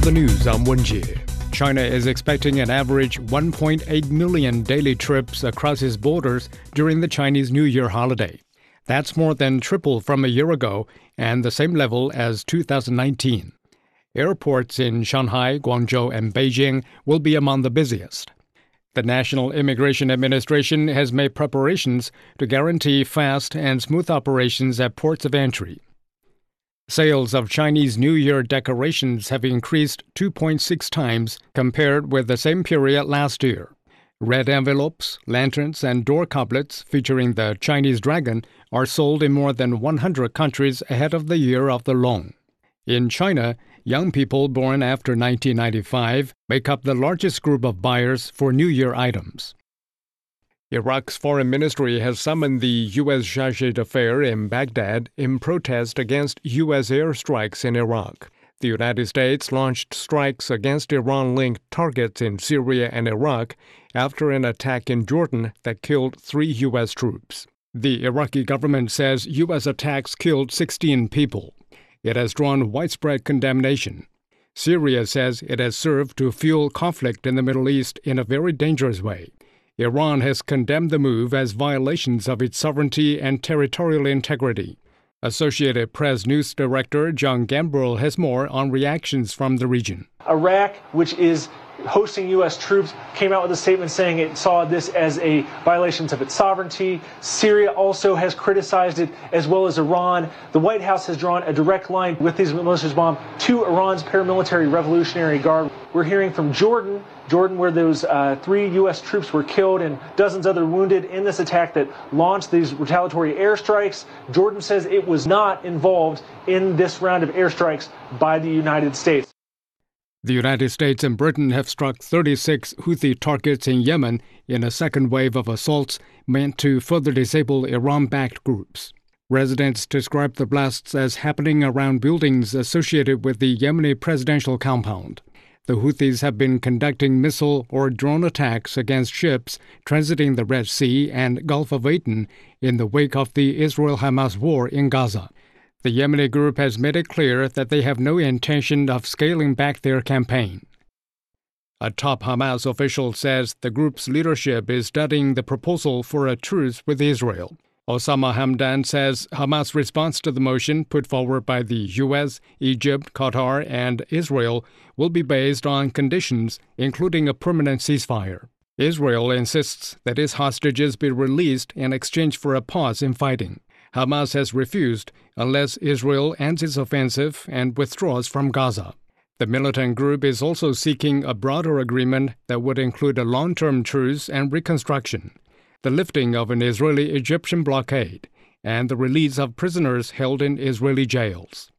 of the news, I'm Wenjie. China is expecting an average 1.8 million daily trips across its borders during the Chinese New Year holiday. That's more than triple from a year ago and the same level as 2019. Airports in Shanghai, Guangzhou, and Beijing will be among the busiest. The National Immigration Administration has made preparations to guarantee fast and smooth operations at ports of entry. Sales of Chinese New Year decorations have increased 2.6 times compared with the same period last year. Red envelopes, lanterns, and door couplets featuring the Chinese dragon are sold in more than 100 countries ahead of the year of the Long. In China, young people born after 1995 make up the largest group of buyers for New Year items. Iraq's foreign ministry has summoned the U.S. charge d'affaires in Baghdad in protest against U.S. airstrikes in Iraq. The United States launched strikes against Iran linked targets in Syria and Iraq after an attack in Jordan that killed three U.S. troops. The Iraqi government says U.S. attacks killed 16 people. It has drawn widespread condemnation. Syria says it has served to fuel conflict in the Middle East in a very dangerous way. Iran has condemned the move as violations of its sovereignty and territorial integrity. Associated Press News Director John Gambrell has more on reactions from the region. Iraq, which is hosting U.S. troops, came out with a statement saying it saw this as a violation of its sovereignty. Syria also has criticized it, as well as Iran. The White House has drawn a direct line with these militias bomb to Iran's paramilitary Revolutionary Guard. We're hearing from Jordan, Jordan, where those uh, three U.S. troops were killed and dozens other wounded in this attack that launched these retaliatory airstrikes. Jordan says it was not involved in this round of airstrikes by the United States. The United States and Britain have struck 36 Houthi targets in Yemen in a second wave of assaults meant to further disable Iran backed groups. Residents describe the blasts as happening around buildings associated with the Yemeni presidential compound. The Houthis have been conducting missile or drone attacks against ships transiting the Red Sea and Gulf of Aden in the wake of the Israel Hamas war in Gaza. The Yemeni group has made it clear that they have no intention of scaling back their campaign. A top Hamas official says the group's leadership is studying the proposal for a truce with Israel. Osama Hamdan says Hamas' response to the motion put forward by the U.S., Egypt, Qatar, and Israel will be based on conditions, including a permanent ceasefire. Israel insists that its hostages be released in exchange for a pause in fighting. Hamas has refused unless Israel ends its offensive and withdraws from Gaza. The militant group is also seeking a broader agreement that would include a long term truce and reconstruction, the lifting of an Israeli Egyptian blockade, and the release of prisoners held in Israeli jails.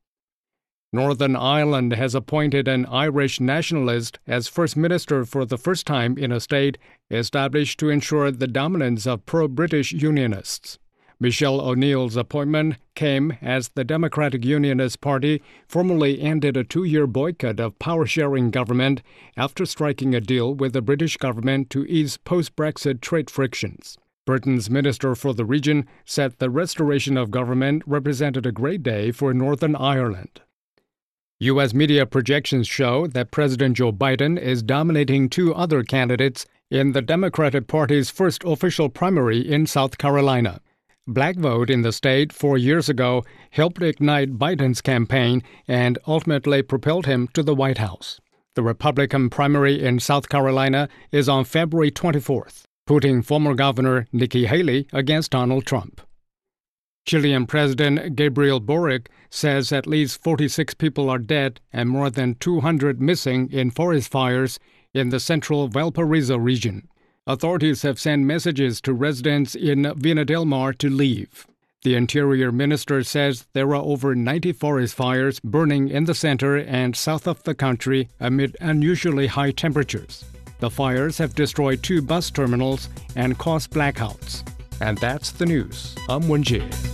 Northern Ireland has appointed an Irish nationalist as First Minister for the first time in a state established to ensure the dominance of pro British Unionists. Michelle O'Neill's appointment came as the Democratic Unionist Party formally ended a two year boycott of power sharing government after striking a deal with the British government to ease post Brexit trade frictions. Britain's Minister for the region said the restoration of government represented a great day for Northern Ireland. U.S. media projections show that President Joe Biden is dominating two other candidates in the Democratic Party's first official primary in South Carolina. Black vote in the state four years ago helped ignite Biden's campaign and ultimately propelled him to the White House. The Republican primary in South Carolina is on February 24th, putting former Governor Nikki Haley against Donald Trump. Chilean President Gabriel Boric says at least 46 people are dead and more than 200 missing in forest fires in the central Valparaiso region. Authorities have sent messages to residents in Vina del Mar to leave. The Interior Minister says there are over 90 forest fires burning in the center and south of the country amid unusually high temperatures. The fires have destroyed two bus terminals and caused blackouts. And that's the news. I'm Wenjie.